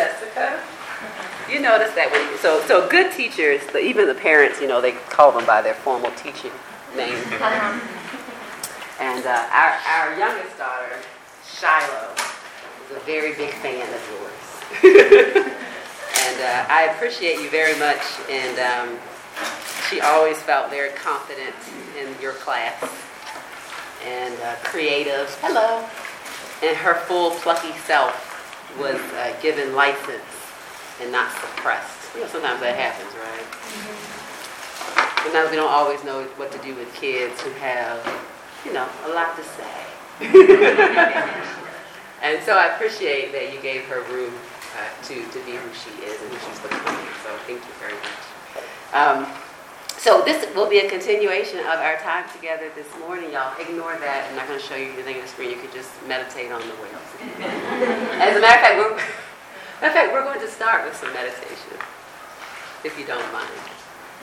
Jessica. You notice that when you, so so good teachers, even the parents, you know, they call them by their formal teaching name. Uh-huh. And uh, our our youngest daughter, Shiloh, is a very big fan of yours. and uh, I appreciate you very much. And um, she always felt very confident in your class and uh, creative. Hello. And her full plucky self was uh, given license and not suppressed. You know, sometimes that happens, right? Mm-hmm. Sometimes we don't always know what to do with kids who have, you know, a lot to say. and so I appreciate that you gave her room uh, to, to be who she is and who she's becoming. So thank you very much. Um, so this will be a continuation of our time together this morning, y'all. Ignore that. I'm not going to show you anything on the screen. You can just meditate on the whales. As a matter of fact, we're, matter of fact, we're going to start with some meditation, if you don't mind.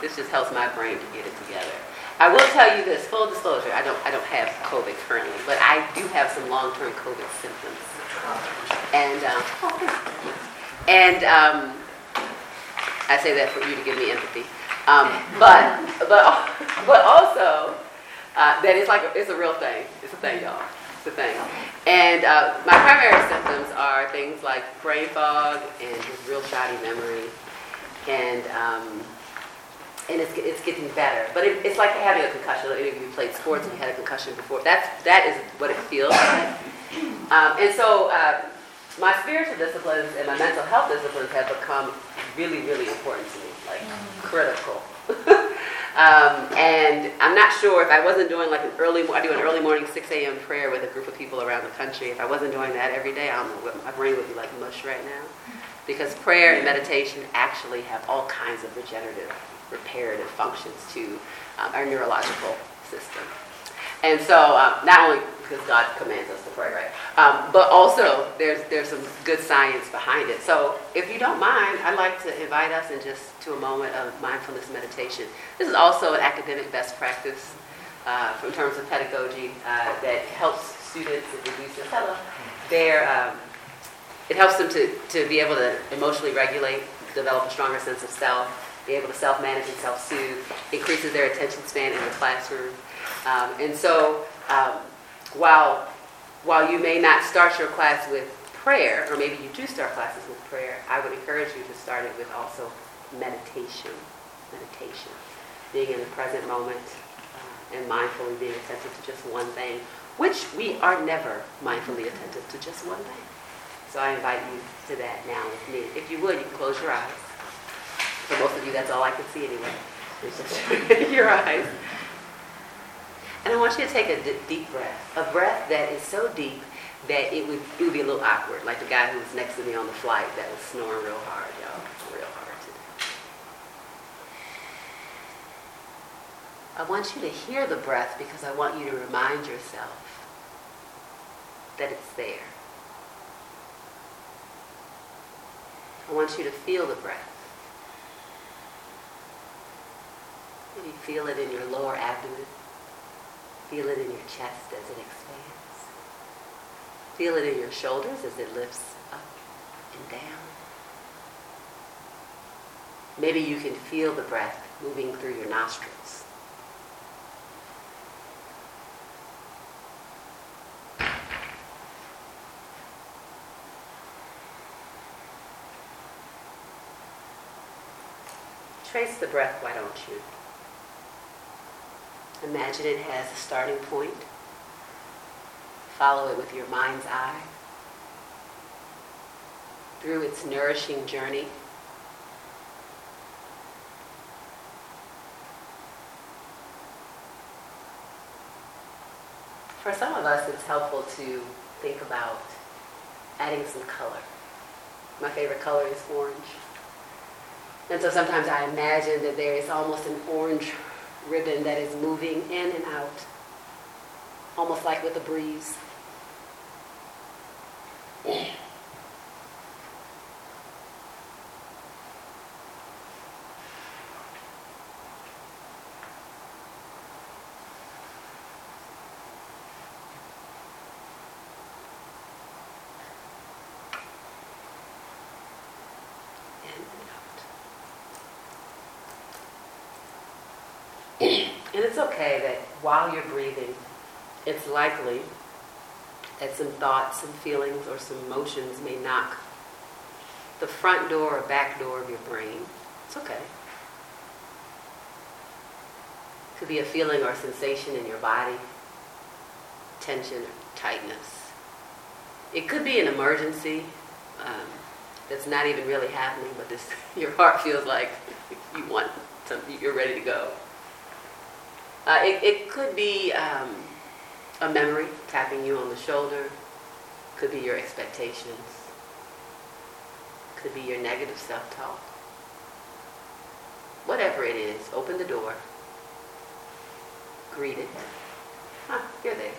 This just helps my brain to get it together. I will tell you this, full disclosure, I don't, I don't have COVID currently, but I do have some long-term COVID symptoms. And, um, and um, I say that for you to give me empathy. Um, but, but, but also, uh, that it's like, a, it's a real thing. It's a thing, y'all. It's a thing. And uh, my primary symptoms are things like brain fog and real shoddy memory. And, um, and it's, it's getting better. But it, it's like having a concussion. Any of you played sports and you had a concussion before. That's, that is what it feels like. Um, and so uh, my spiritual disciplines and my mental health disciplines have become really, really important to me like critical. um, and I'm not sure if I wasn't doing like an early, I do an early morning 6 a.m. prayer with a group of people around the country. If I wasn't doing that every day, I don't know what my brain would be like mush right now. Because prayer and meditation actually have all kinds of regenerative, reparative functions to um, our neurological system. And so, um, not only because God commands us to pray, right? Um, but also, there's there's some good science behind it. So, if you don't mind, I'd like to invite us in just to a moment of mindfulness meditation. This is also an academic best practice uh, in terms of pedagogy uh, that helps students reduce their their um, it helps them to, to be able to emotionally regulate, develop a stronger sense of self, be able to self-manage and self-soothe, increases their attention span in the classroom. Um, and so um, while, while you may not start your class with prayer, or maybe you do start classes with prayer, I would encourage you to start it with also meditation. Meditation. Being in the present moment uh, and mindfully being attentive to just one thing, which we are never mindfully attentive to just one thing. So I invite you to that now with me. If you would, you can close your eyes. For most of you, that's all I can see anyway. Your eyes. And I want you to take a deep breath, a breath that is so deep that it would, it would be a little awkward, like the guy who was next to me on the flight that was snoring real hard, y'all, real hard today. I want you to hear the breath because I want you to remind yourself that it's there. I want you to feel the breath. Maybe feel it in your lower abdomen. Feel it in your chest as it expands. Feel it in your shoulders as it lifts up and down. Maybe you can feel the breath moving through your nostrils. Trace the breath, why don't you? Imagine it has a starting point. Follow it with your mind's eye through its nourishing journey. For some of us, it's helpful to think about adding some color. My favorite color is orange. And so sometimes I imagine that there is almost an orange ribbon that is moving in and out, almost like with a breeze. It's okay that while you're breathing, it's likely that some thoughts, some feelings, or some emotions may knock the front door or back door of your brain. It's okay. Could be a feeling or a sensation in your body, tension or tightness. It could be an emergency um, that's not even really happening, but this your heart feels like you want something, you're ready to go. Uh, it, it could be um, a memory tapping you on the shoulder. Could be your expectations. Could be your negative self-talk. Whatever it is, open the door. Greet it. Huh, you're there.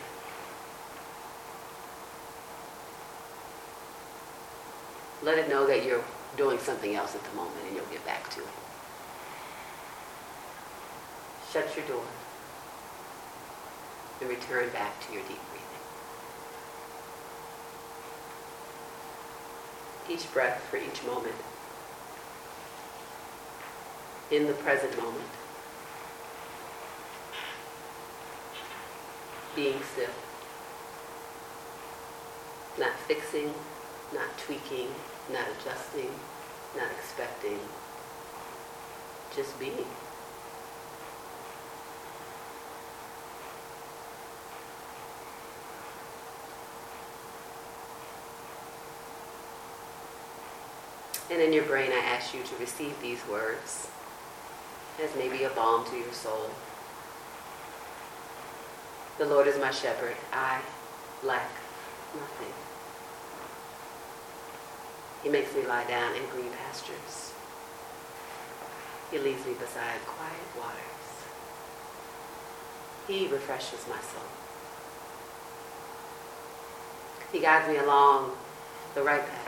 Let it know that you're doing something else at the moment and you'll get back to it. Shut your door and return back to your deep breathing. Each breath for each moment. In the present moment. Being still. Not fixing, not tweaking, not adjusting, not expecting. Just being. And in your brain, I ask you to receive these words as maybe a balm to your soul. The Lord is my shepherd. I lack nothing. He makes me lie down in green pastures. He leads me beside quiet waters. He refreshes my soul. He guides me along the right paths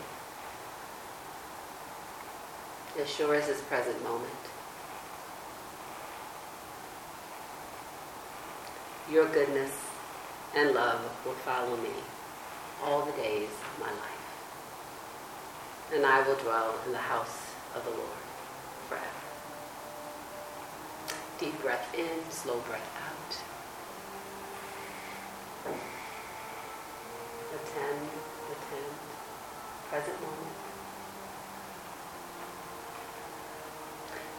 as sure as this present moment, your goodness and love will follow me all the days of my life and I will dwell in the house of the Lord forever. Deep breath in, slow breath out. Attend, attend, present moment.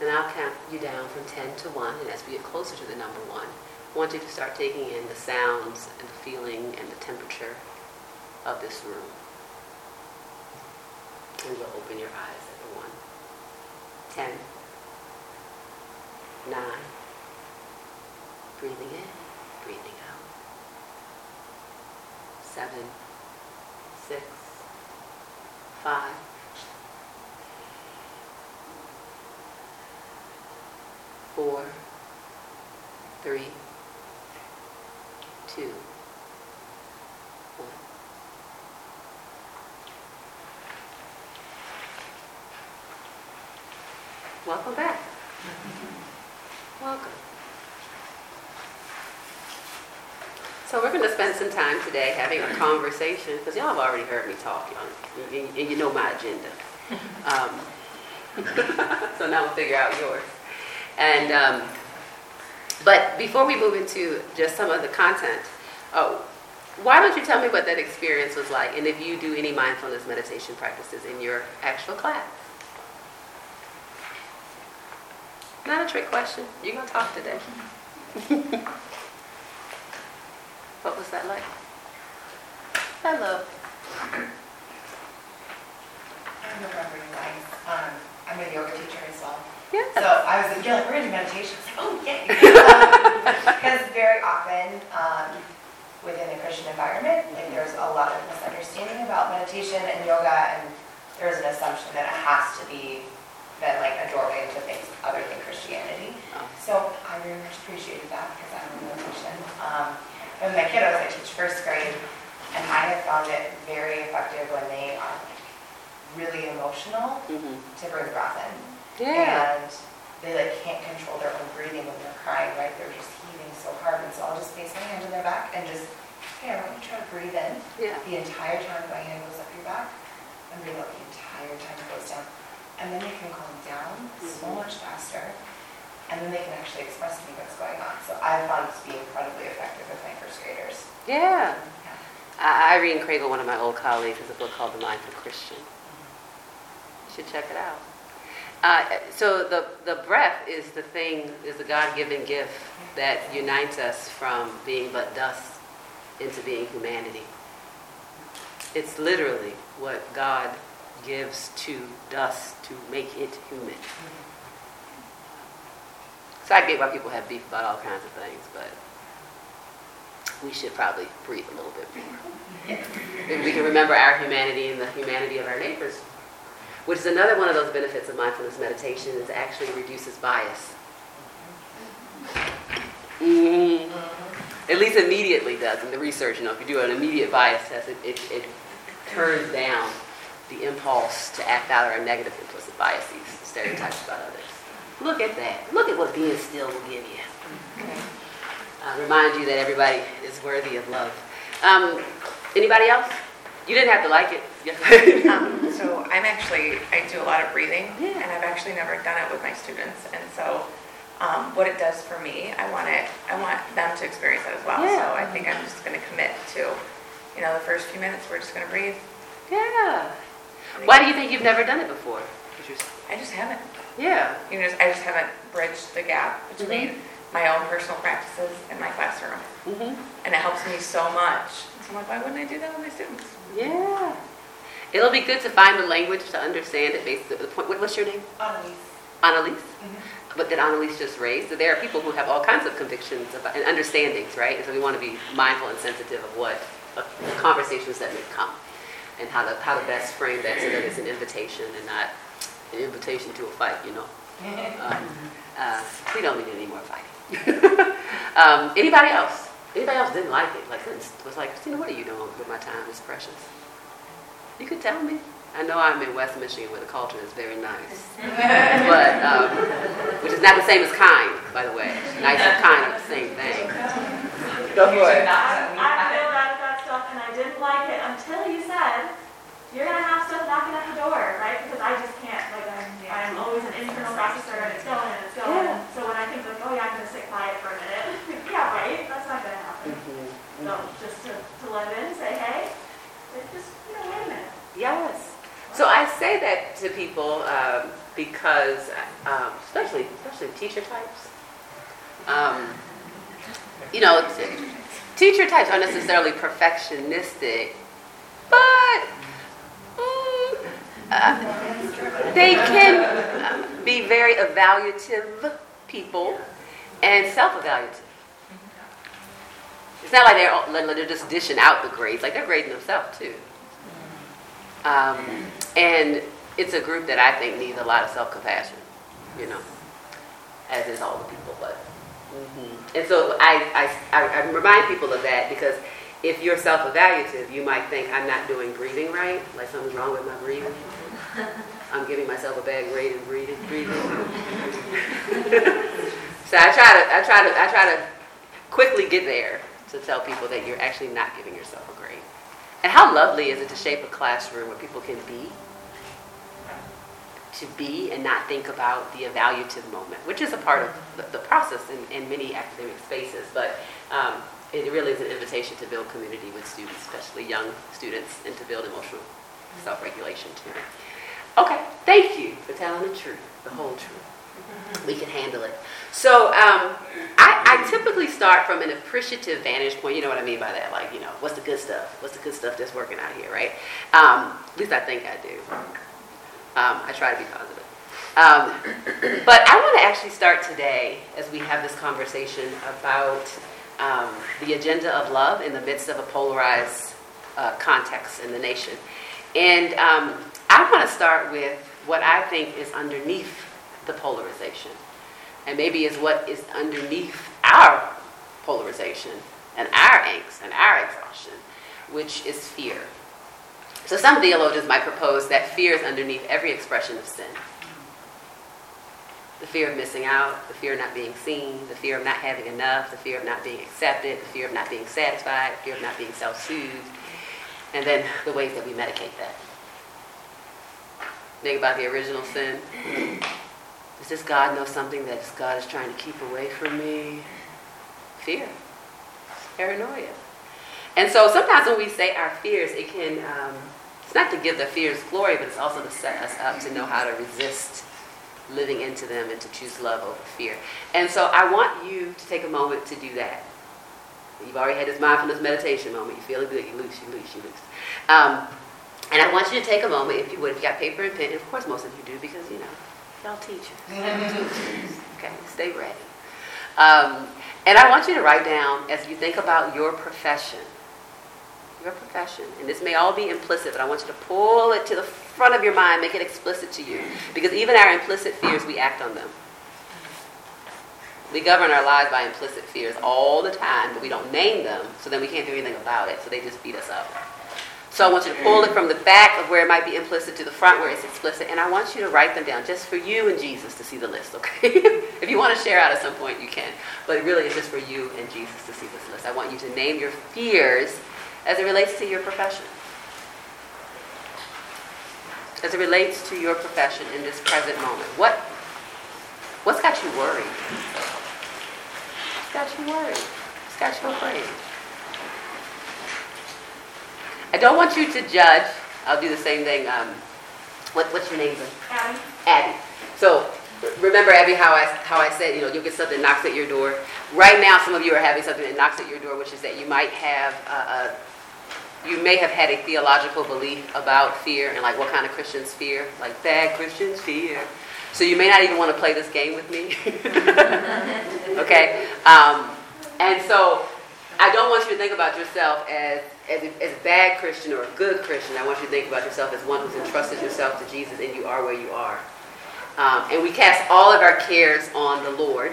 And I'll count you down from 10 to 1, and as we get closer to the number 1, I want you to start taking in the sounds and the feeling and the temperature of this room and you'll open your eyes at the one. Ten. Nine. Breathing in, breathing out. Seven. Six. Five. Four. Three. Two. Welcome back. Welcome. So we're going to spend some time today having a conversation because y'all have already heard me talk, y'all, and you know my agenda. Um, so now we'll figure out yours. And um, but before we move into just some of the content, uh, why don't you tell me what that experience was like, and if you do any mindfulness meditation practices in your actual class? Not a trick question. You're going to talk today. what was that like? Hello. Um, I'm a yoga teacher as well. Yeah. So I was like, yeah, like, we're going to meditation. I was like, oh, yeah. Because very often um, within the Christian environment, like there's a lot of misunderstanding about meditation and yoga, and there's an assumption that it has to be been like a doorway into things other than Christianity. Oh. So I very much appreciated that because I'm a meditation. Um, and my kiddos, I teach first grade, and I have found it very effective when they are like, really emotional Mhm. to bring breath in. Yeah. And they like can't control their own breathing when they're crying, right? They're just heaving so hard. And so I'll just place my hand on their back and just, hey, I want you to try to breathe in Yeah. the entire time my hand goes up your back and breathe out the entire time it goes down. And then they can calm down so Mhm. much faster. And then they can actually express to me what's going on. So I found it to be incredibly effective with my first graders. Yeah. Yeah. I- Irene Kraegel, one of my old colleagues, has a book called The Mindful Christian. You should check it out. Uh, so the, the breath is the thing, is the God-given gift that unites us from being but dust into being humanity. It's literally what God gives to dust to make it human. So I get why people have beef about all kinds of things, but we should probably breathe a little bit more. We can remember our humanity and the humanity of our neighbors, which is another one of those benefits of mindfulness meditation is it actually reduces bias. Mhm. At least immediately does in the research. You know, if you do an immediate bias test, it, it, it turns down the impulse to act out our negative implicit biases, stereotypes about others. Look at that. Look at what being still will give you. Uh, remind you that everybody is worthy of love. Um, anybody else? You didn't have to like it. Um, so I'm actually, I do a lot of breathing, Yeah. and I've actually never done it with my students. And so, um, what it does for me, I want it, I want them to experience that as well. Yeah. So I think I'm just going to commit to, you know, the first few minutes, we're just going to breathe. yeah. Why do you think you've never done it before? I just haven't. Yeah. You know, I just haven't bridged the gap between Mm-hmm. my own personal practices and my classroom, Mm-hmm. and it helps me so much. So I'm like, why wouldn't I do that with my students? Yeah. It'll be good to find the language to understand it based on the point. what- What's your name? Annalise. Annalise? Mhm. But that Annalise just raised. So there are people who have all kinds of convictions about, and understandings, right? And so we want to be mindful and sensitive of what of the conversations that may come and how to how to best frame that so that it's an invitation and not an invitation to a fight, you know. Um, uh, we don't need any more fighting. um, anybody else? Anybody else didn't like it? Like was like, Christina, what are you doing with my time? It's precious. You could tell me. I know I'm in West Michigan where the culture is very nice, but um, which is not the same as kind, by the way. Nice and kind are the same thing. Go for it. I, I filled out that stuff and I didn't like it until you said, you're gonna have stuff knocking at the door, right? Because I just can't, like, I'm, I'm always an internal processor and it's going and it's going. Yeah. So when I think like, oh yeah, I'm gonna sit quiet for a minute, yeah, right, that's not gonna happen. Just to, to let it in, say, hey, just, you know, wait a minute. Yes. So I say that to people um, because, um, especially especially teacher types. Um, you know, teacher types aren't necessarily perfectionistic, but mm, uh, they can be very evaluative people and self-evaluative. It's not like they're all- they're just dishing out the grades; like they're grading themselves too. Um, and it's a group that I think needs a lot of self-compassion, you know, as is all the people. But and so I, I, I, remind people of that because if you're self-evaluative, you might think I'm not doing breathing right, like something's wrong with my breathing. I'm giving myself a bad grade in breathing. breathing. so I try to, I try to, I try to quickly get there to tell people that you're actually not giving yourself a grade. And how lovely is it to shape a classroom where people can be, to be and not think about the evaluative moment, which is a part of the, the process in, in many academic spaces. But um, it really is an invitation to build community with students, especially young students, and to build emotional self-regulation too. Okay, thank you for telling the truth, the whole truth. We can handle it. So um, I, I typically start from an appreciative vantage point. You know what I mean by that? Like, you know, what's the good stuff? What's the good stuff that's working out here, right? Um, at least I think I do. Um, I try to be positive. Um, but I want to actually start today as we have this conversation about um, the agenda of love in the midst of a polarized uh, context in the nation. And um, I want to start with what I think is underneath the polarization. And maybe is what is underneath our polarization and our angst and our exhaustion, which is fear. So some theologians might propose that fear is underneath every expression of sin. The fear of missing out, the fear of not being seen, the fear of not having enough, the fear of not being accepted, the fear of not being satisfied, the fear of not being self-soothed, and then the ways that we medicate that. Think about the original sin. Does this God know something that God is trying to keep away from me? Fear, paranoia. And so sometimes when we say our fears, it can, um, it's not to give the fears glory, but it's also to set us up to know how to resist living into them and to choose love over fear. And so I want you to take a moment to do that. You've already had this mindfulness meditation moment. You're feeling good. You loose, you loose, you loose. Um, and I want you to take a moment, if you would, if you got paper and pen, and of course most of you do because, you know, y'all teachers. okay, stay ready. Um, and I want you to write down, as you think about your profession, your profession, and this may all be implicit, but I want you to pull it to the front of your mind, make it explicit to you. Because even our implicit fears, we act on them. We govern our lives by implicit fears all the time, but we don't name them, so then we can't do anything about it, so they just beat us up. So I want you to pull it from the back of where it might be implicit to the front where it's explicit, and I want you to write them down just for you and Jesus to see the list, okay? if you want to share out at some point, you can. But really, it's just for you and Jesus to see this list. I want you to name your fears as it relates to your profession. As it relates to your profession in this present moment. What, what's got you worried? What's got you worried? What's got you afraid? I don't want you to judge. I'll do the same thing. Um, what, what's your name? Abby? Abby. So remember, Abby, how I how I said, you know, you'll get something that knocks at your door. Right now, some of you are having something that knocks at your door, which is that you might have a, a you may have had a theological belief about fear and like what kind of Christians fear, like bad Christians fear. So you may not even want to play this game with me. okay. Um, and so I don't want you to think about yourself as, as, a, as a bad Christian or a good Christian. I want you to think about yourself as one who's entrusted yourself to Jesus and you are where you are. Um, and we cast all of our cares on the Lord.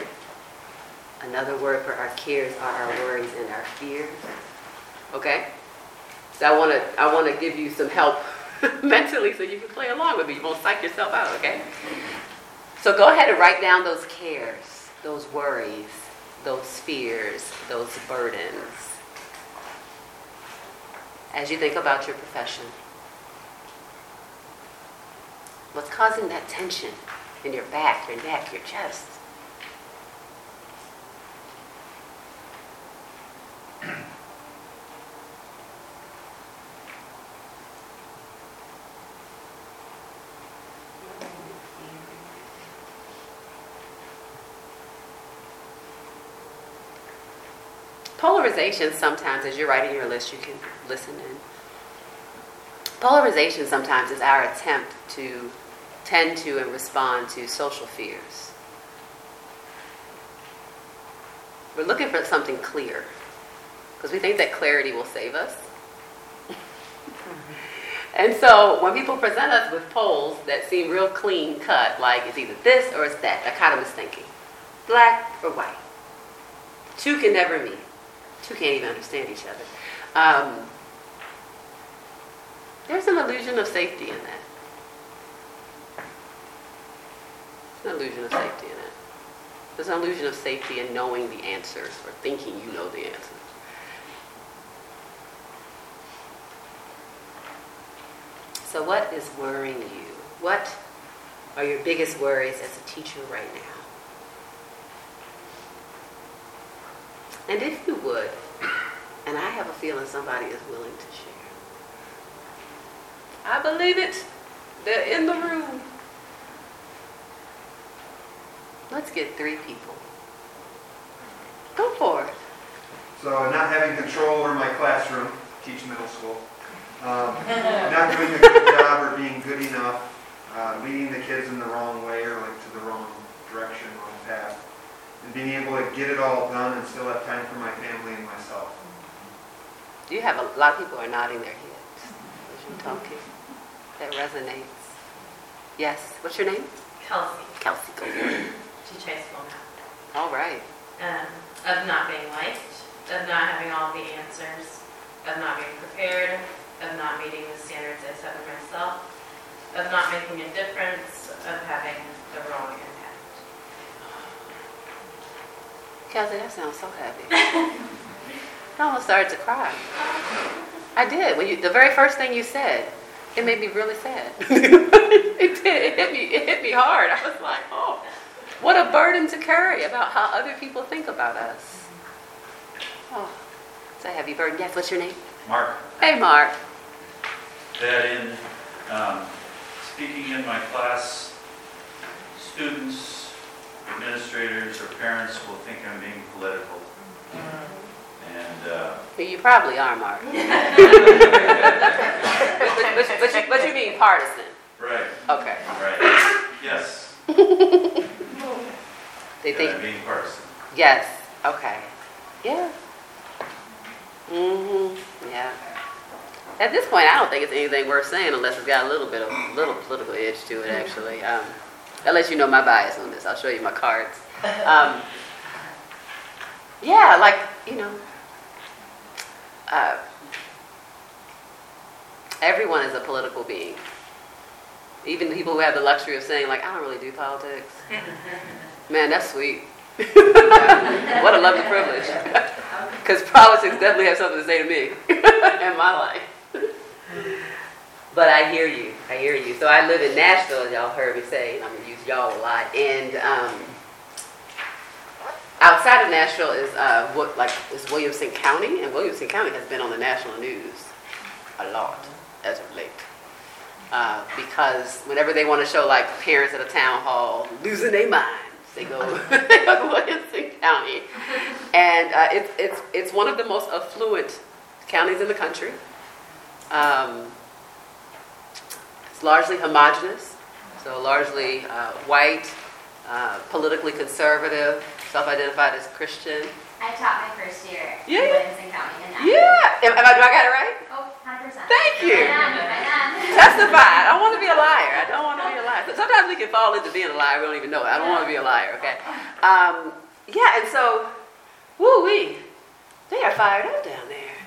Another word for our cares are our worries and our fears. Okay? So I want to I want to give you some help mentally so you can play along with me. You won't psych yourself out, okay? So go ahead and write down those cares, those worries, those fears, those burdens as you think about your profession? What's causing that tension in your back, your neck, your chest? Polarization sometimes, as you're writing your list, you can listen in. Polarization sometimes is our attempt to tend to and respond to social fears. We're looking for something clear because we think that clarity will save us. and so when people present us with polls that seem real clean cut, like it's either this or it's that, that kind of is thinking black or white. Two can never meet two can't even understand each other. Um, there's an illusion of safety in that. There's an illusion of safety in it. There's an illusion of safety in knowing the answers or thinking you know the answers. So, what is worrying you? What are your biggest worries as a teacher right now? And if you would, and I have a feeling somebody is willing to share. I believe it. They're in the room. Let's get three people. Go for it. So not having control over my classroom, teach middle school, um, not doing a good job or being good enough, uh, leading the kids in the wrong way or like to the wrong direction, wrong path and being able to get it all done and still have time for my family and myself. You have a lot of people are nodding their heads as you're talking. That resonates. Yes. What's your name? Kelsey, Kelsey. Go for it. teach high. All right. Um, of not being liked, of not having all the answers, of not being prepared, of not meeting the standards I set for myself, of not making a difference, of having the wrong impact. Kelsey, that sounds so heavy. I almost started to cry. I did. When you, the very first thing you said, it made me really sad. it did. It hit me. It hit me hard. I was like, oh, what a burden to carry about how other people think about us. Oh, it's a heavy burden. Yes. What's your name? Mark, Hey, Mark. that in um, speaking in my class, students, administrators, or parents will think I'm being political. And uh, You probably are, Mark. but, but, but, you, but you mean partisan? right, Okay. right, yes, They that think I'm being partisan. Yes. Okay. Yeah. Mhm. Yeah. At this point, I don't think it's anything worth saying unless it's got a little bit of little political edge to it. Actually, um, I'll let you know my bias on this. I'll show you my cards. Um, yeah, like you know, uh, everyone is a political being. Even people who have the luxury of saying, like, I don't really do politics. Man, that's sweet. what a lovely privilege. Because politics definitely have something to say to me in my life. but I hear you. I hear you. So I live in Nashville, as y'all heard me say, and I'm to use y'all a lot. And um, outside of Nashville is uh, what like is Williamson County, and Williamson County has been on the national news a lot as of late. Uh, because whenever they want to show like parents at a town hall losing their minds, they go, to Williamson County, and uh, it's it's it's one of the most affluent counties in the country. Um, it's largely homogenous, so largely uh, white, uh, politically conservative, self-identified as Christian. I taught my first year Yeah. in Williamson County in Yeah, am, am I, do I got it right? Oh, 100%. Thank you. Right on, right on. Testify. I don't want to be a liar. I don't want to be a liar. Sometimes we can fall into being a liar. We don't even know it. I don't want to be a liar. Okay. Um, yeah, and so, woo wee, they are fired up down there.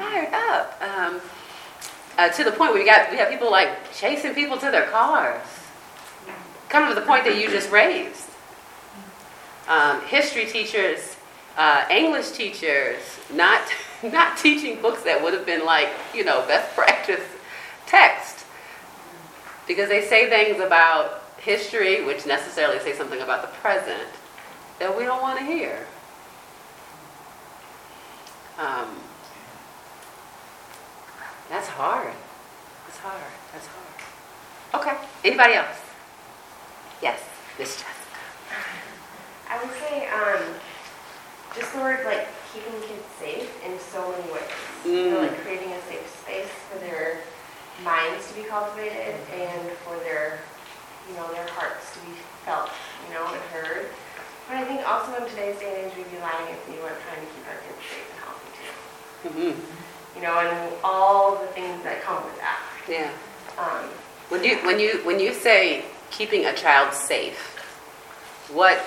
Fired up. Um, uh, to the point where we got we have people like chasing people to their cars. Kind of the point that you just raised. Um, history teachers, uh, English teachers, not not teaching books that would have been like you know best practice text because they say things about history which necessarily say something about the present that we don't want to hear. Um, that's hard. That's hard. That's hard. Okay. Anybody else? Yes, Miss Jessica. I would say, um, just the word like keeping kids safe in so many ways. So, like creating a safe space for their minds to be cultivated and for their, you know, their hearts to be felt, you know, and heard. But I think also in today's day and age, we'd be lying if we weren't trying to keep our kids safe and healthy too. Mm-hmm. You know, and all the things that come with that. Yeah. Um, When you when you when you say keeping a child safe, what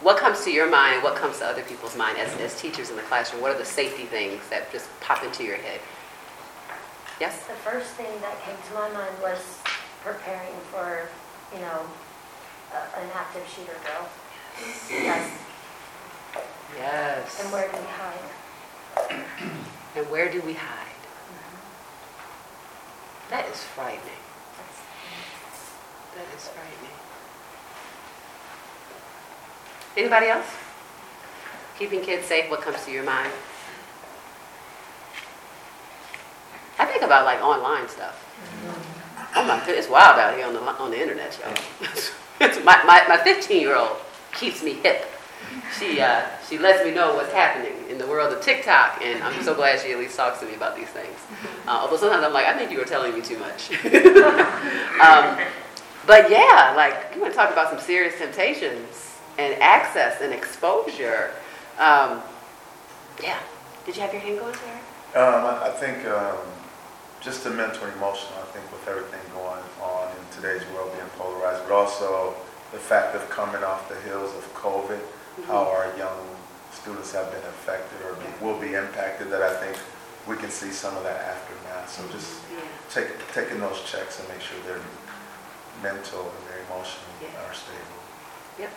what comes to your mind? What comes to other people's mind as, as teachers in the classroom? What are the safety things that just pop into your head? Yes. The first thing that came to my mind was preparing for, you know, a- an active shooter drill. Yes. Yes. And where do we hide? And where do we hide? That is frightening. That is frightening. Anybody else? Keeping kids safe, what comes to your mind? I think about like online stuff. Oh my goodness, it's wild out here on the, on the internet, y'all. My, my, my 15 year old keeps me hip. She, uh, she lets me know what's happening in the world of TikTok, and I'm so glad she at least talks to me about these things. Uh, although sometimes I'm like, I think you were telling me too much. um, but yeah, like you want to talk about some serious temptations and access and exposure. Um, yeah. Did you have your hand going, Sarah? Um, I I think um, just the mental emotional, I think with everything going on in today's world being polarized, but also the fact of coming off the heels of COVID, how our young students have been affected or be- will be impacted, that I think we can see some of that aftermath. So just take, taking those checks and make sure their mental and their emotional Yeah. are stable. Yep.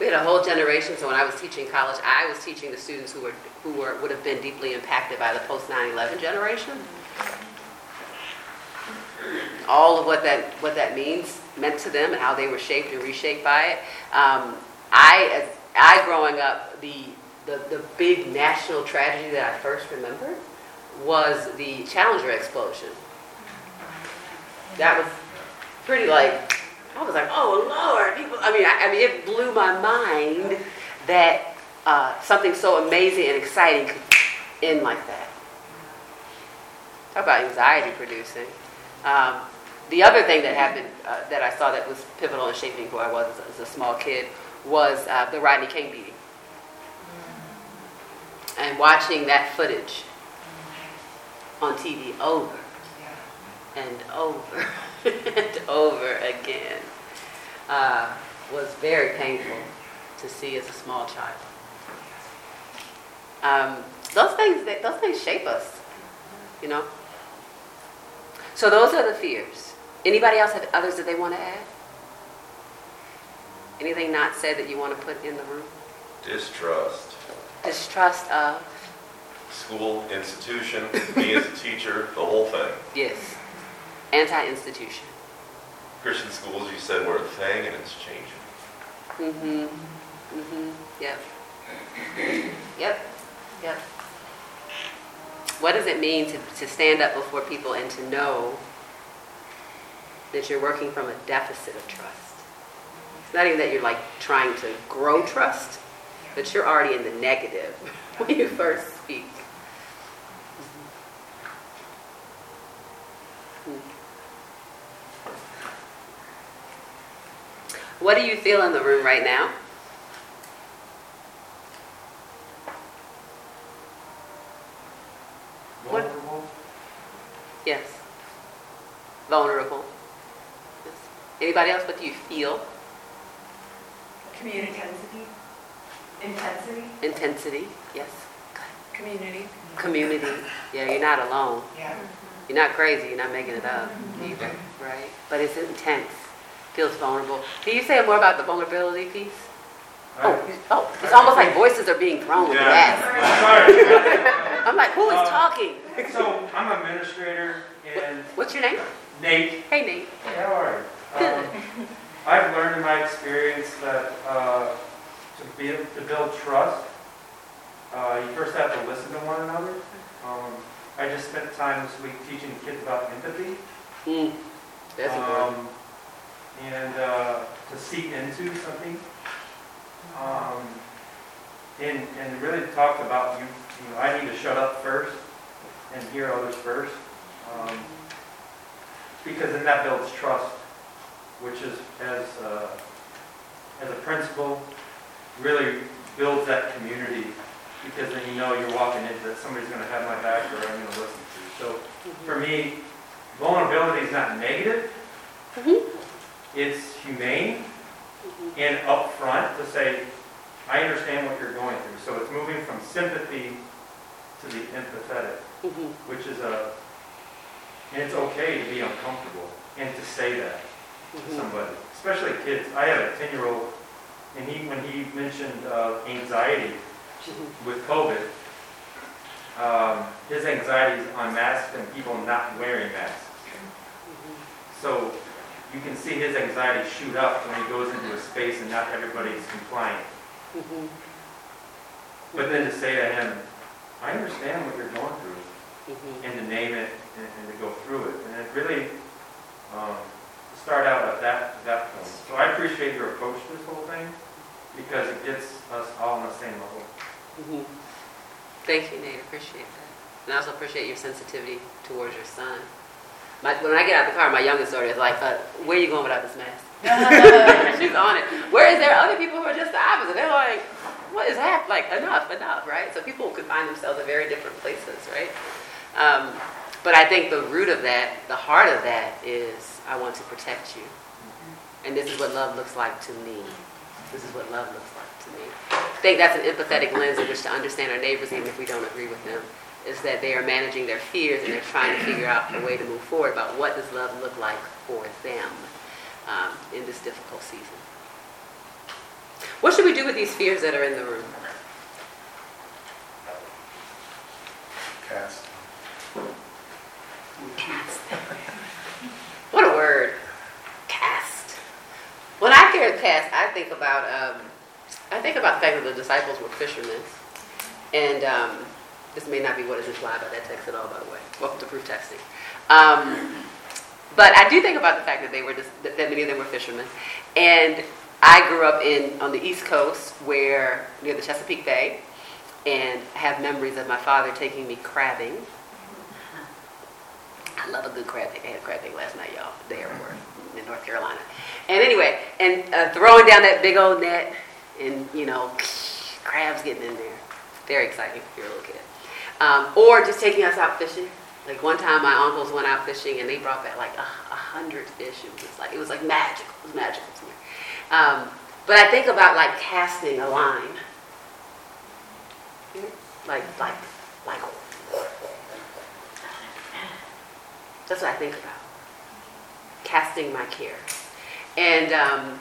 We had a whole generation, so when I was teaching college, I was teaching the students who were, who were, would have been deeply impacted by the post 9/11 generation. All of what that, what that means, meant to them, and how they were shaped and reshaped by it. Um, I, as, I growing up, the, the, the big national tragedy that I first remembered was the Challenger explosion. That was pretty like, I was like, oh Lord, people. I mean, I, I mean, it blew my mind that uh, something so amazing and exciting could end like that. Talk about anxiety producing. Um, the other thing that happened uh, that I saw that was pivotal in shaping who I was as, a- as a small kid was uh, the Rodney King beating. And watching that footage on TV over and over and over again uh, was very painful to see as a small child. Um, those things, they- those things shape us, you know. So those are the fears. Anybody else have others that they want to add? Anything not said that you want to put in the room? Distrust. Distrust of, School, institution, me as a teacher, the whole thing. yes, anti-institution. Christian schools, you said, were a thing and it's changing. Mm-hmm. Mm-hmm. Yep. Yep. Yep. What does it mean to, to stand up before people and to know that you're working from a deficit of trust? It's not even that you're like trying to grow trust, but you're already in the negative when you first speak. Mm-hmm. What do you feel in the room right now? What- Vulnerable. Yes. Vulnerable. Yes. Anybody else? What do you feel? Community. Intensity. Intensity. Intensity. Yes. Community. Community. Yeah, you're not alone. Yeah. You're not crazy. You're not making it up either, right? But it's intense. Feels vulnerable. Can you say more about the vulnerability piece? Oh, you- oh, it's almost like voices are being thrown with the Yeah. bats. Sorry. I'm like, who is Uh, talking? So I'm a administrator and What's your name? Nate, Hey, Nate. how are you? Um, I've learned in my experience that uh, to be, to build trust, uh, you first have to listen to one another. Um, I just spent time this week teaching kids about empathy. Mm, that's um, And uh, to seek into something. Um, And, and really talk about, you, you know, I need to shut up first and hear others first. Um, Because then that builds trust, which is, as, uh, as a principal, really builds that community. Because then you know you're walking into that somebody's gonna have my back or I'm gonna listen to. You. So for me, vulnerability is not negative. Mhm. It's humane and upfront to say, I understand what you're going through. So it's moving from sympathy to the empathetic, Mhm. which is a, and it's okay to be uncomfortable and to say that to Mhm. somebody, especially kids. I have a 10-year-old, and he, when he mentioned uh, anxiety Mhm. with COVID, um, his anxiety is on masks and people not wearing masks. So you can see his anxiety shoot up when he goes into a space and not everybody is compliant. Mhm. But then to say to him, I understand what you're going through, Mhm. and to name it and, and to go through it. And it really, um, to start out at that, that point. So I appreciate your approach to this whole thing because it gets us all on the same level. Mhm. Thank you, Nate. Appreciate that. And I also appreciate your sensitivity towards your son. My, when I get out of the car, my youngest daughter is like, uh, "Where are you going without this mask?" She's on it. Whereas there are other people who are just the opposite. They're like, "What is happening? Like, enough, enough!" Right? So people could find themselves in very different places, right? Um, But I think the root of that, the heart of that is, I want to protect you. And this is what love looks like to me. This is what love looks like to me. I think that's an empathetic lens in which to understand our neighbors, even if we don't agree with them, is that they are managing their fears and they're trying to figure out a way to move forward about what does love look like for them um, in this difficult season. What should we do with these fears that are in the room? Cast. What a word. Cast. When I hear cast, I think about um, I think about the fact that the disciples were fishermen. And um, this may not be what is implied by that text at all, by the way. Welcome to proof texting. Um, but I do think about the fact that they were that many of them were fishermen. And I grew up in on the East Coast, where near the Chesapeake Bay, and have memories of my father taking me crabbing. I love a good crab. I had a crab last night, y'all, at the airport in North Carolina. And anyway, and uh, throwing down that big old net, and you know, crabs getting in there. Very exciting if you're a little kid. Um, or just taking us out fishing. Like one time, my uncles went out fishing and they brought back like a, a hundred fish. It was like it was like magical. It was magical. Um, but I think about like casting a line, like like like. That's what I think about. Casting my care, and um,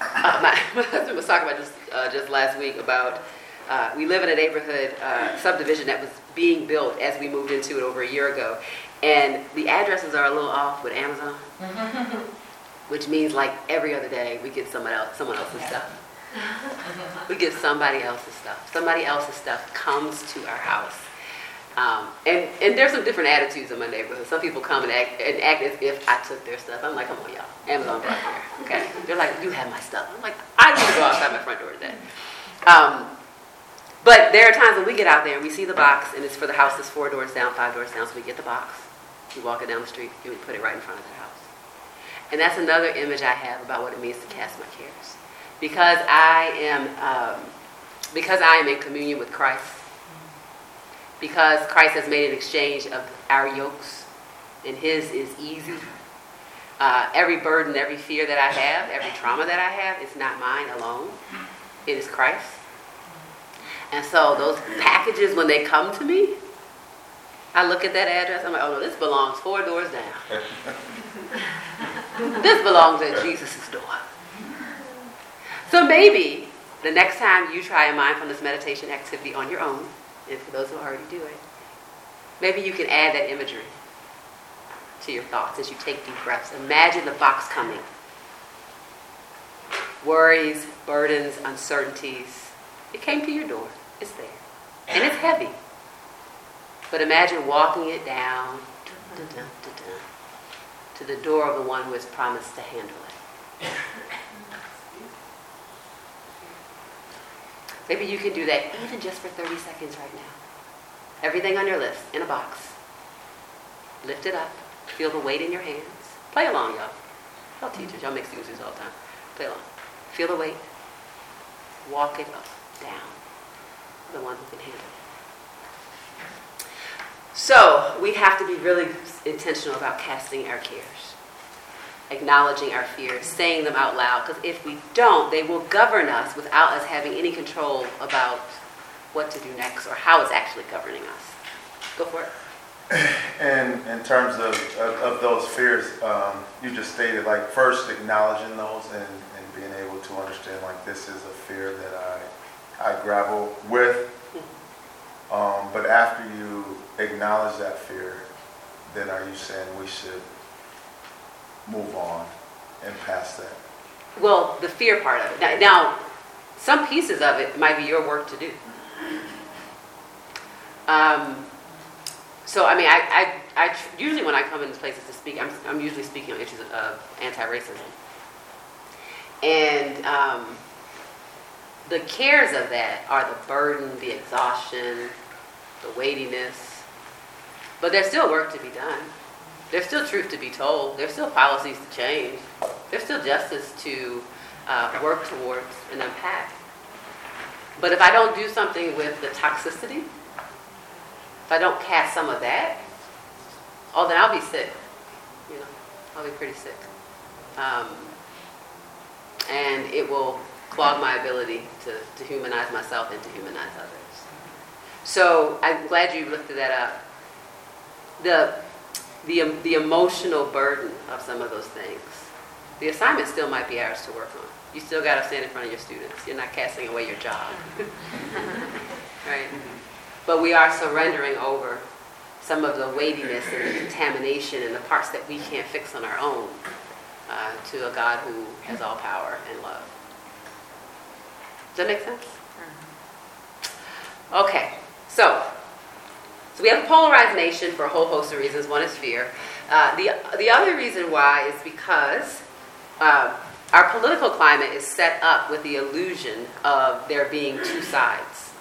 uh, my, my husband was talking about just uh, just last week about uh, we live in a neighborhood uh, subdivision that was being built as we moved into it over a year ago, and the addresses are a little off with Amazon, which means like every other day we get someone else someone else's stuff. We get somebody else's stuff. Somebody else's stuff comes to our house. Um, and, and there's some different attitudes in my neighborhood. Some people come and act, and act as if I took their stuff. I'm like, come on, y'all. Amazon brought here. Okay. They're like, you have my stuff. I'm like, I need to go outside my front door today. Um, but there are times when we get out there and we see the box, and it's for the house that's four doors down, five doors down. So we get the box, we walk it down the street, and we put it right in front of the house. And that's another image I have about what it means to cast my cares. Because I am, um, because I am in communion with Christ, because Christ has made an exchange of our yokes, and His is easy. Uh, every burden, every fear that I have, every trauma that I have, is not mine alone. It is Christ. And so those packages, when they come to me, I look at that address. I'm like, oh no, this belongs four doors down. this belongs at Jesus' door. So maybe the next time you try a mindfulness meditation activity on your own, and for those who already do it, maybe you can add that imagery to your thoughts as you take deep breaths. Imagine the box coming. Worries, burdens, uncertainties. It came to your door. It's there. And it's heavy. But imagine walking it down to the door of the one who has promised to handle it. Maybe you can do that even just for 30 seconds right now. Everything on your list in a box. Lift it up. Feel the weight in your hands. Play along, y'all. Y'all teachers, y'all make this all the time. Play along. Feel the weight. Walk it up, down. The one who can handle it. So we have to be really intentional about casting our cares, acknowledging our fears, saying them out loud. Because if we don't, they will govern us without us having any control about what to do next or how it's actually governing us. Go for it. And in terms of, of, of those fears, um, you just stated like first acknowledging those and, and being able to understand like this is a fear that I, I grapple with. Um, but after you acknowledge that fear, then are you saying we should move on and past that? Well, the fear part of it. Now, some pieces of it might be your work to do. Um, so, I mean, I, I, I usually when I come into places to speak, I'm, I'm usually speaking on issues of, of anti-racism. And um, the cares of that are the burden, the exhaustion, the weightiness. But there's still work to be done. There's still truth to be told. There's still policies to change. There's still justice to uh, work towards and unpack. But if I don't do something with the toxicity, if I don't cast some of that, oh, then I'll be sick. You know, I'll be pretty sick. Um, and it will clog my ability to, to humanize myself and to humanize others. So I'm glad you lifted that up. The, the, the emotional burden of some of those things. The assignment still might be ours to work on. You still got to stand in front of your students. You're not casting away your job. right? But we are surrendering over some of the weightiness and the contamination and the parts that we can't fix on our own uh, to a God who has all power and love. Does that make sense? Okay, so so we have a polarized nation for a whole host of reasons. One is fear. Uh, the the other reason why is because uh, our political climate is set up with the illusion of there being two sides.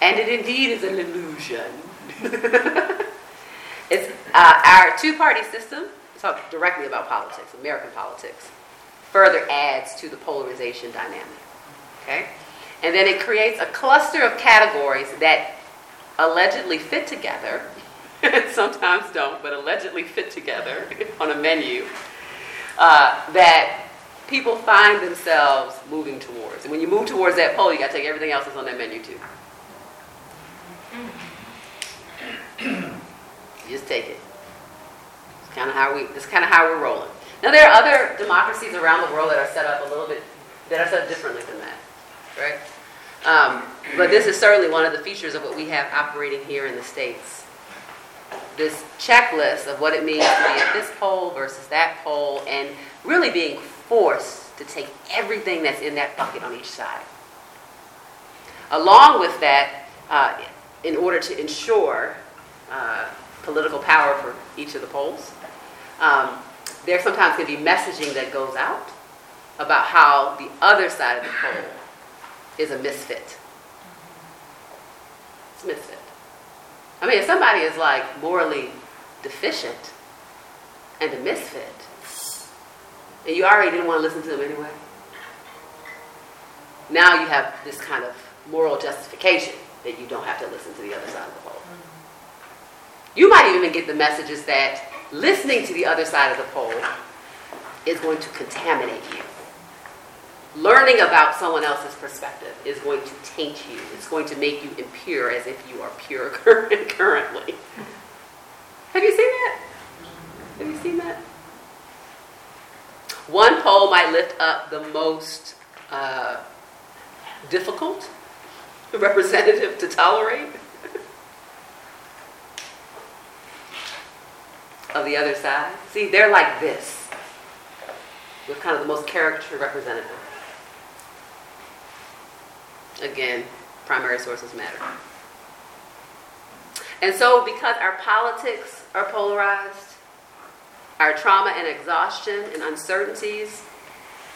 And it indeed is an illusion. it's uh, our two party system, talk directly about politics, American politics, further adds to the polarization dynamic. Okay? And then it creates a cluster of categories that allegedly fit together, sometimes don't, but allegedly fit together on a menu, uh, that people find themselves moving towards. And when you move towards that pole, you got to take everything else that's on that menu too. You just take it. It's kind of how we. It's kind of how we're rolling. Now there are other democracies around the world that are set up a little bit that are set up differently than that, right? Um, but this is certainly one of the features of what we have operating here in the states. This checklist of what it means to be at this pole versus that pole, and really being forced to take everything that's in that bucket on each side. Along with that, uh, in order to ensure uh, political power for each of the poles. Um, there sometimes can be messaging that goes out about how the other side of the pole is a misfit. It's a misfit. I mean, if somebody is like morally deficient and a misfit, and you already didn't want to listen to them anyway, now you have this kind of moral justification that you don't have to listen to the other side of the pole. You might even get the messages that listening to the other side of the pole is going to contaminate you. Learning about someone else's perspective is going to taint you. It's going to make you impure as if you are pure currently. Have you seen that? Have you seen that? One pole might lift up the most uh, difficult representative to tolerate of the other side. See, they're like this, with kind of the most caricature representative. Again, primary sources matter. And so, because our politics are polarized, our trauma and exhaustion and uncertainties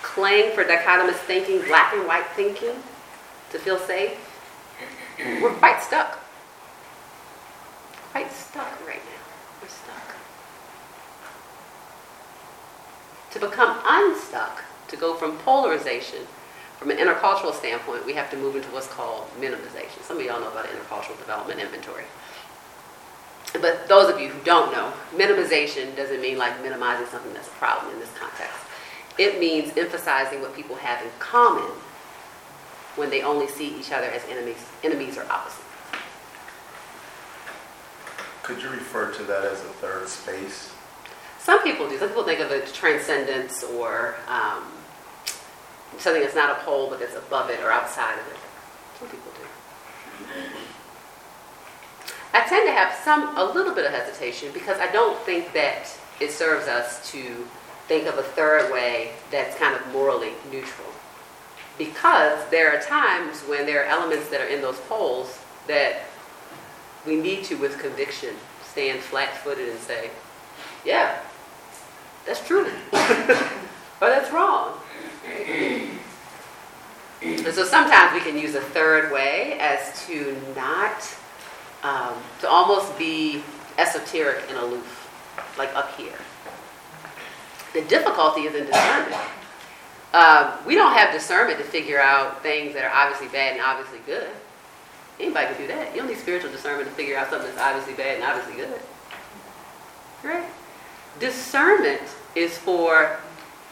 claim for dichotomous thinking, black and white thinking, to feel safe, we're quite stuck. Quite stuck right now. We're stuck. To become unstuck, to go from polarization, from an intercultural standpoint, we have to move into what's called minimization. Some of y'all know about intercultural development inventory. But those of you who don't know, minimization doesn't mean like minimizing something that's a problem in this context. It means emphasizing what people have in common when they only see each other as enemies, enemies or opposites. Could you refer to that as a third space? Some people do. Some people think of it as transcendence or um, something that's not a pole but that's above it or outside of it. Some people do. I tend to have some, a little bit of hesitation because I don't think that it serves us to think of a third way that's kind of morally neutral. Because there are times when there are elements that are in those poles that we need to, with conviction, stand flat footed and say, yeah, that's true. or that's wrong. And so sometimes we can use a third way as to not, um, to almost be esoteric and aloof, like up here. The difficulty is in discernment. Um, we don't have discernment to figure out things that are obviously bad and obviously good. Anybody can do that. You don't need spiritual discernment to figure out something that's obviously bad and obviously good. Right? Discernment is for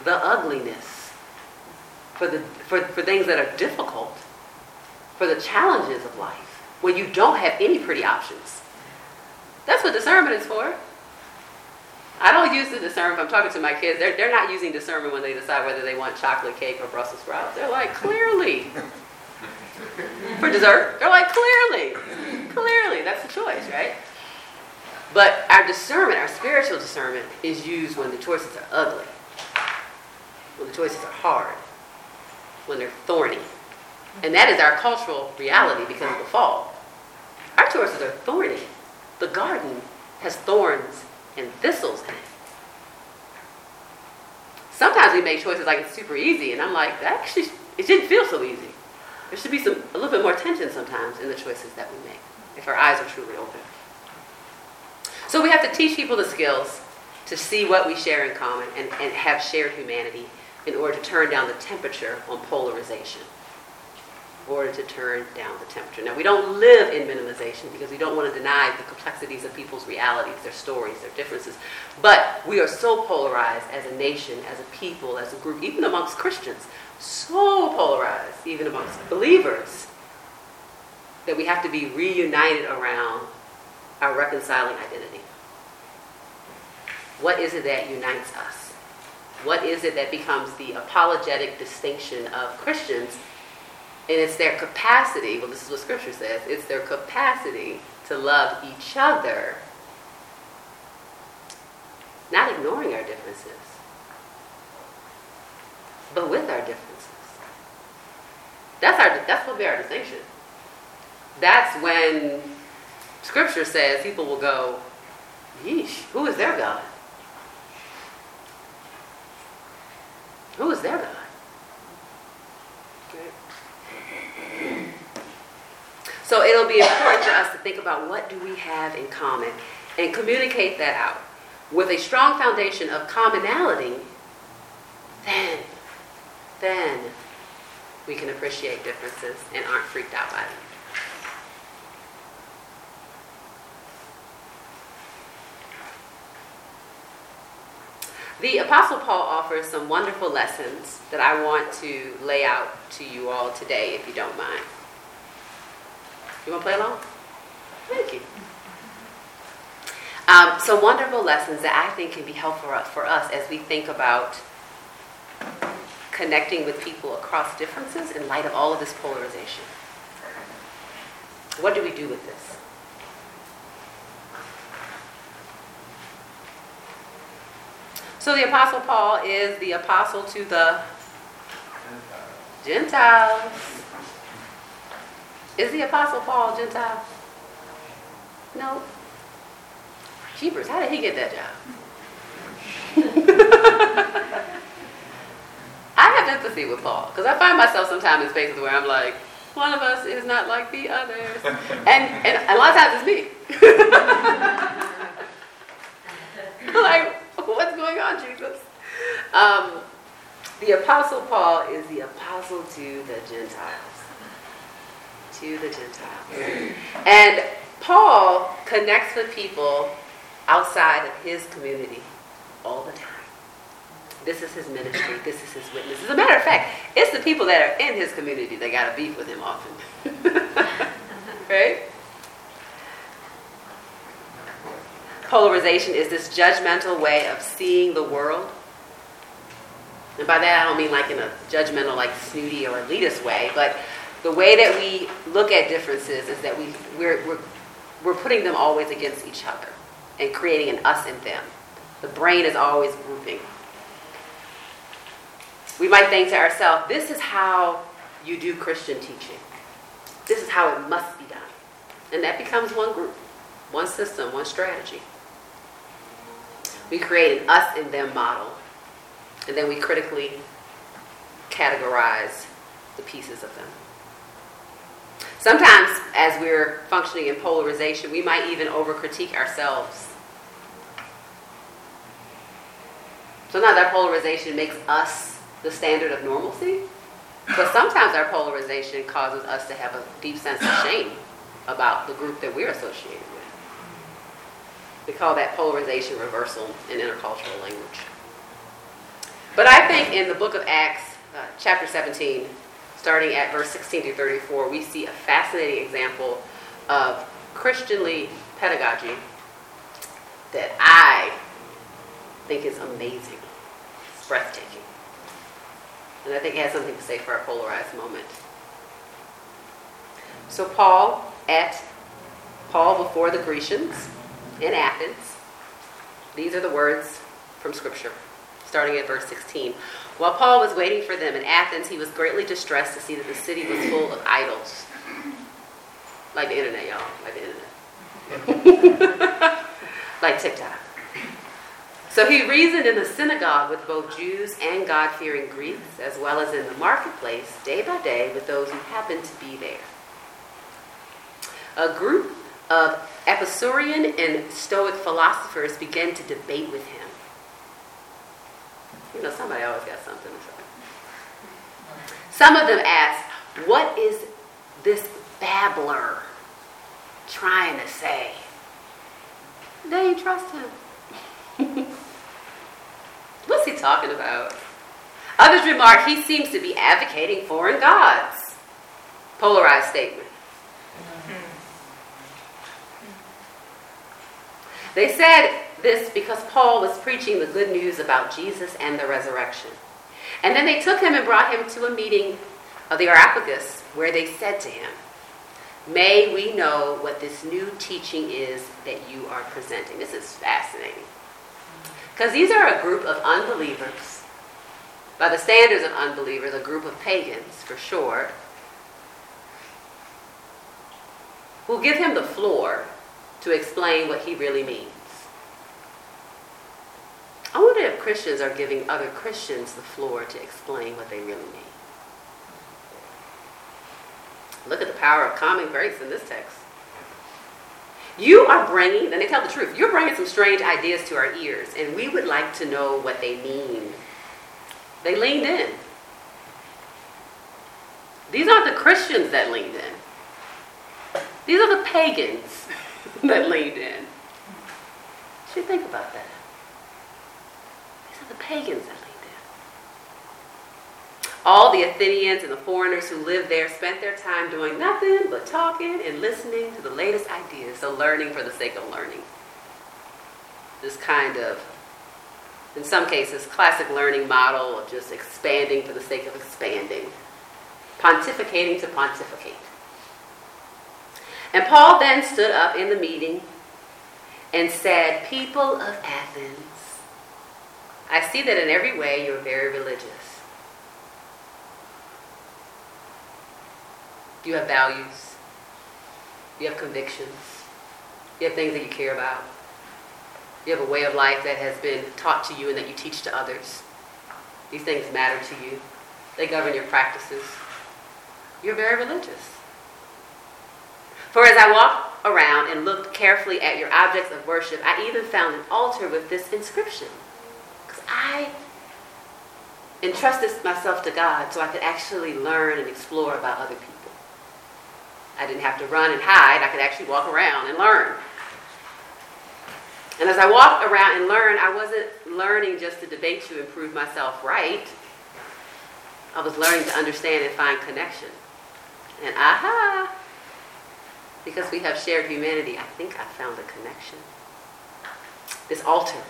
the ugliness, for, the, for, for things that are difficult, for the challenges of life, when you don't have any pretty options. That's what discernment is for. I don't use the discernment. If I'm talking to my kids, they're, they're not using discernment when they decide whether they want chocolate cake or Brussels sprouts. They're like, clearly. For dessert, they're like, clearly. Clearly. That's the choice, right? But our discernment, our spiritual discernment, is used when the choices are ugly, when the choices are hard, when they're thorny. And that is our cultural reality because of the fall. Our choices are thorny. The garden has thorns and thistles in it. Sometimes we make choices like it's super easy, and I'm like, that actually, it didn't feel so easy. There should be some a little bit more tension sometimes in the choices that we make, if our eyes are truly open. So we have to teach people the skills to see what we share in common and, and have shared humanity in order to turn down the temperature on polarization in order to turn down the temperature. Now, we don't live in minimization because we don't want to deny the complexities of people's realities, their stories, their differences. But we are so polarized as a nation, as a people, as a group, even amongst Christians, so polarized, even amongst believers, that we have to be reunited around our reconciling identity. What is it that unites us? What is it that becomes the apologetic distinction of Christians? And it's their capacity, well, this is what Scripture says, it's their capacity to love each other, not ignoring our differences, but with our differences. That's, our, that's what be our distinction. That's when Scripture says people will go, yeesh, who is their God? Who is their God? So it'll be important for us to think about what do we have in common and communicate that out. With a strong foundation of commonality, then, then we can appreciate differences and aren't freaked out by them. The Apostle Paul offers some wonderful lessons that I want to lay out to you all today, if you don't mind. You want to play along? Thank you. Um, some wonderful lessons that I think can be helpful for us as we think about connecting with people across differences in light of all of this polarization. What do we do with this? So the Apostle Paul is the apostle to the Gentiles. Is the Apostle Paul Gentile? No. Jeepers, how did he get that job? I have empathy with Paul because I find myself sometimes in spaces where I'm like, one of us is not like the others. And, and a lot of times it's me. like, what's going on, Jesus? Um, the Apostle Paul is the apostle to the Gentiles to the Gentiles. And Paul connects with people outside of his community all the time. This is his ministry. This is his witness. As a matter of fact, it's the people that are in his community that got a beef with him often. right? Polarization is this judgmental way of seeing the world. And by that, I don't mean like in a judgmental, like snooty or elitist way, but the way that we look at differences is that we, we're, we're, we're putting them always against each other and creating an us and them. The brain is always grouping. We might think to ourselves, this is how you do Christian teaching. This is how it must be done. And that becomes one group, one system, one strategy. We create an us and them model. And then we critically categorize the pieces of them. Sometimes, as we're functioning in polarization, we might even over critique ourselves. Sometimes our polarization makes us the standard of normalcy, but sometimes our polarization causes us to have a deep sense of shame about the group that we're associated with. We call that polarization reversal in intercultural language. But I think in the book of Acts, uh, chapter 17, starting at verse 16 through 34, we see a fascinating example of Christianly pedagogy that I think is amazing. It's breathtaking. And I think it has something to say for our polarized moment. So Paul at Paul before the Grecians in Athens. These are the words from Scripture, starting at verse 16. While Paul was waiting for them in Athens, he was greatly distressed to see that the city was full of idols. Like the internet, y'all. Like the internet. like TikTok. So he reasoned in the synagogue with both Jews and God fearing Greeks, as well as in the marketplace, day by day, with those who happened to be there. A group of Epicurean and Stoic philosophers began to debate with him. You know, somebody always got something to say. Some of them asked, What is this babbler trying to say? They didn't trust him. What's he talking about? Others remark he seems to be advocating foreign gods. Polarized statement. They said this because Paul was preaching the good news about Jesus and the resurrection. And then they took him and brought him to a meeting of the Areopagus where they said to him, May we know what this new teaching is that you are presenting. This is fascinating. Because these are a group of unbelievers, by the standards of unbelievers, a group of pagans for sure, who give him the floor to explain what he really means. I wonder if Christians are giving other Christians the floor to explain what they really mean. Look at the power of common grace in this text. You are bringing, and they tell the truth, you're bringing some strange ideas to our ears, and we would like to know what they mean. They leaned in. These aren't the Christians that leaned in. These are the pagans that leaned in. You think about that. These are the pagans that leaned in. All the Athenians and the foreigners who lived there spent their time doing nothing but talking and listening to the latest ideas, so learning for the sake of learning. This kind of, in some cases, classic learning model of just expanding for the sake of expanding, pontificating to pontificate. And Paul then stood up in the meeting and said, People of Athens, I see that in every way you're very religious. You have values. You have convictions. You have things that you care about. You have a way of life that has been taught to you and that you teach to others. These things matter to you. They govern your practices. You're very religious. For as I walked around and looked carefully at your objects of worship, I even found an altar with this inscription. Because I entrusted myself to God so I could actually learn and explore about other people. I didn't have to run and hide, I could actually walk around and learn. And as I walked around and learned, I wasn't learning just to debate you and prove myself right. I was learning to understand and find connection. And aha, because we have shared humanity, I think I found a connection. This altar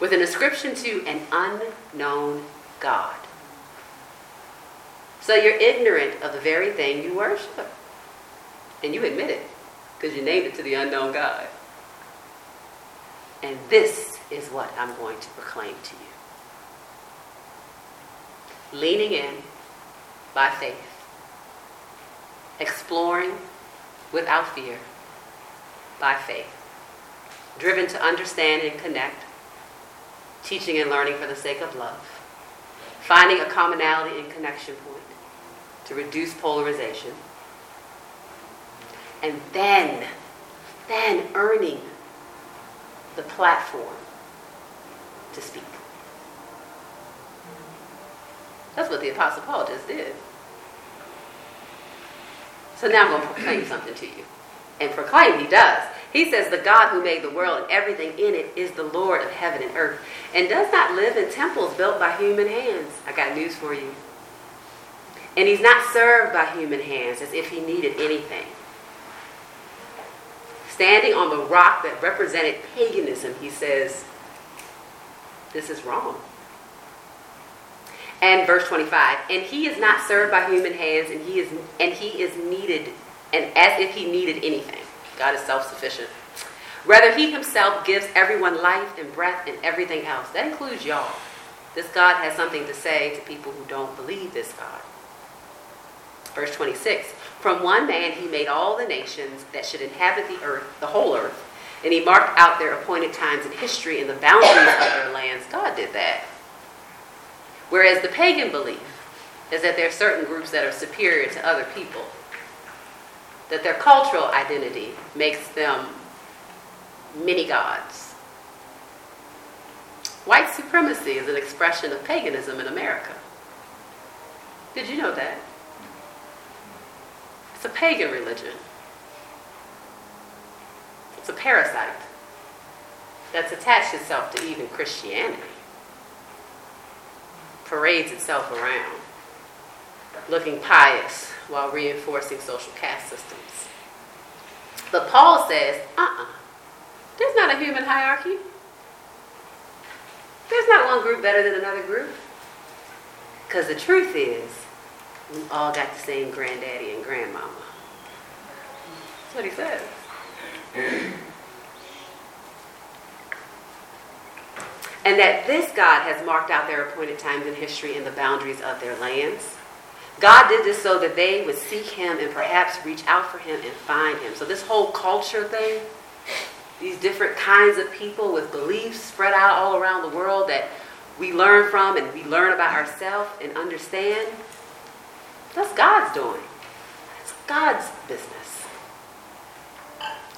with an inscription to an unknown God. So you're ignorant of the very thing you worship. And you admit it because you named it to the unknown God. And this is what I'm going to proclaim to you. Leaning in by faith, exploring without fear by faith, driven to understand and connect, teaching and learning for the sake of love, finding a commonality and connection point to reduce polarization, and then, then earning the platform to speak. That's what the Apostle Paul just did. So now I'm going to proclaim something to you. And proclaim he does. He says, The God who made the world and everything in it is the Lord of heaven and earth, and does not live in temples built by human hands. I got news for you. And he's not served by human hands as if he needed anything. Standing on the rock that represented paganism, he says, This is wrong. And verse 25, and he is not served by human hands, and he is and he is needed, and as if he needed anything. God is self-sufficient. Rather, he himself gives everyone life and breath and everything else. That includes y'all. This God has something to say to people who don't believe this God. Verse 26 From one man he made all the nations that should inhabit the earth, the whole earth, and he marked out their appointed times in history and the boundaries of their lands. God did that. Whereas the pagan belief is that there are certain groups that are superior to other people, that their cultural identity makes them mini gods. White supremacy is an expression of paganism in America. Did you know that? It's a pagan religion. It's a parasite that's attached itself to even Christianity. Parades itself around, looking pious while reinforcing social caste systems. But Paul says, uh uh-uh. uh, there's not a human hierarchy. There's not one group better than another group. Because the truth is, we all got the same granddaddy and grandmama. That's what he says. And that this God has marked out their appointed times in history and the boundaries of their lands. God did this so that they would seek him and perhaps reach out for him and find him. So this whole culture thing, these different kinds of people with beliefs spread out all around the world that we learn from and we learn about ourselves and understand, that's God's doing. That's God's business.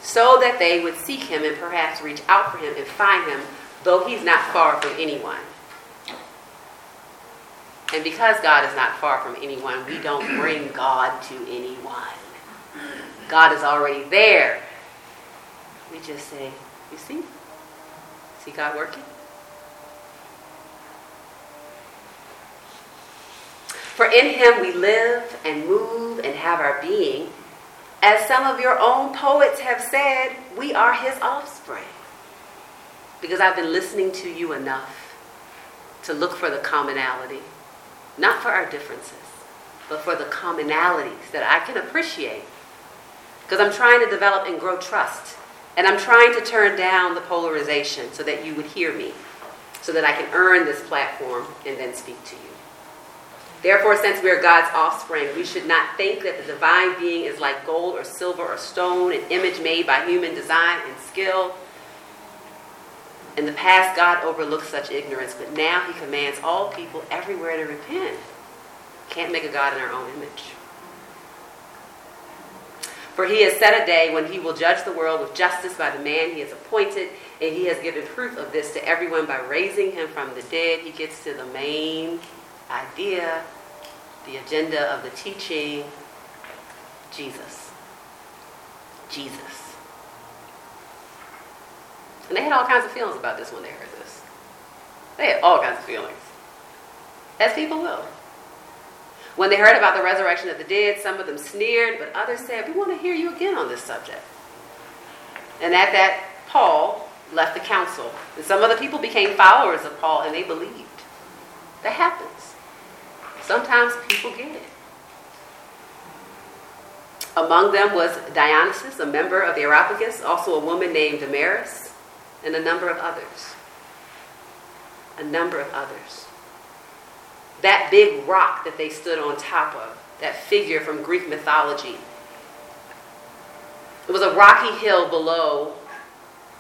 So that they would seek him and perhaps reach out for him and find him, though he's not far from anyone. And because God is not far from anyone, we don't bring God to anyone. God is already there. We just say, You see? See God working? For in him we live and move and have our being. As some of your own poets have said, we are his offspring. Because I've been listening to you enough to look for the commonality, not for our differences, but for the commonalities that I can appreciate. Because I'm trying to develop and grow trust. And I'm trying to turn down the polarization so that you would hear me, so that I can earn this platform and then speak to you. Therefore, since we are God's offspring, we should not think that the divine being is like gold or silver or stone, an image made by human design and skill. In the past, God overlooked such ignorance, but now He commands all people everywhere to repent. Can't make a God in our own image. For He has set a day when He will judge the world with justice by the man He has appointed, and He has given proof of this to everyone by raising Him from the dead. He gets to the main idea, the agenda of the teaching Jesus. Jesus. And they had all kinds of feelings about this when they heard this. They had all kinds of feelings. As people will. When they heard about the resurrection of the dead, some of them sneered, but others said, We want to hear you again on this subject. And at that, Paul left the council. And some of the people became followers of Paul and they believed. That happens. Sometimes people get it. Among them was Dionysius, a member of the Areopagus, also a woman named Damaris, and a number of others. A number of others. That big rock that they stood on top of, that figure from Greek mythology, it was a rocky hill below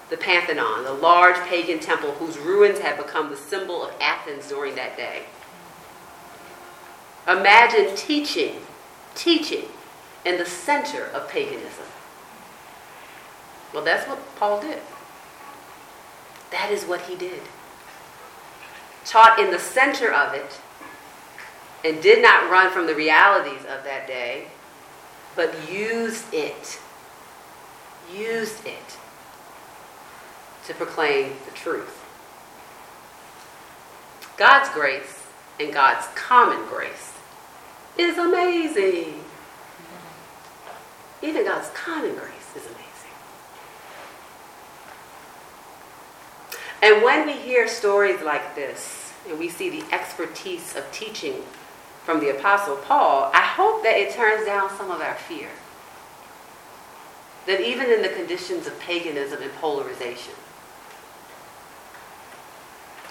the Pantheon, the large pagan temple whose ruins had become the symbol of Athens during that day. Imagine teaching, teaching in the center of paganism. Well, that's what Paul did. That is what he did. Taught in the center of it and did not run from the realities of that day, but used it, used it to proclaim the truth. God's grace and God's common grace is amazing. Even God's common grace is amazing. And when we hear stories like this, and we see the expertise of teaching from the Apostle Paul, I hope that it turns down some of our fear. That even in the conditions of paganism and polarization,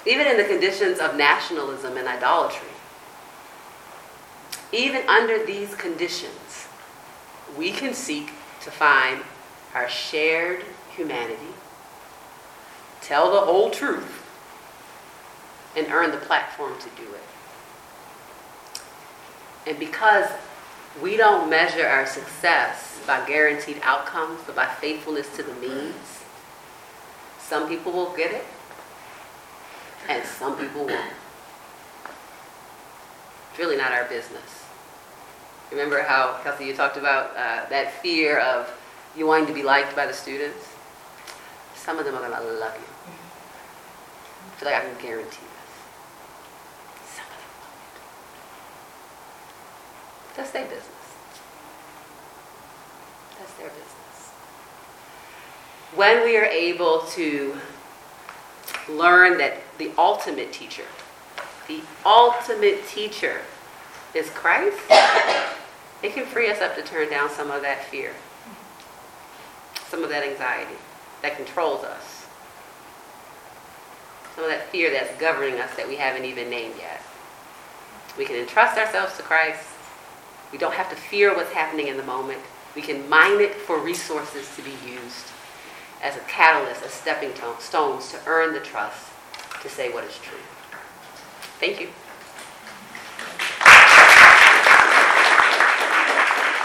even in the conditions of nationalism and idolatry, even under these conditions, we can seek to find our shared humanity, tell the whole truth, and earn the platform to do it. And because we don't measure our success by guaranteed outcomes, but by faithfulness to the means, some people will get it, and some people won't. It's really not our business. Remember how, Kelsey, you talked about uh, that fear of you wanting to be liked by the students? Some of them are going to love you. Like I can guarantee this. Some of them won't. That's their business. That's their business. When we are able to learn that the ultimate teacher, the ultimate teacher is Christ, it can free us up to turn down some of that fear, some of that anxiety that controls us, some of that fear that's governing us that we haven't even named yet. We can entrust ourselves to Christ. We don't have to fear what's happening in the moment. We can mine it for resources to be used as a catalyst, as stepping stones to earn the trust to say what is true. Thank you.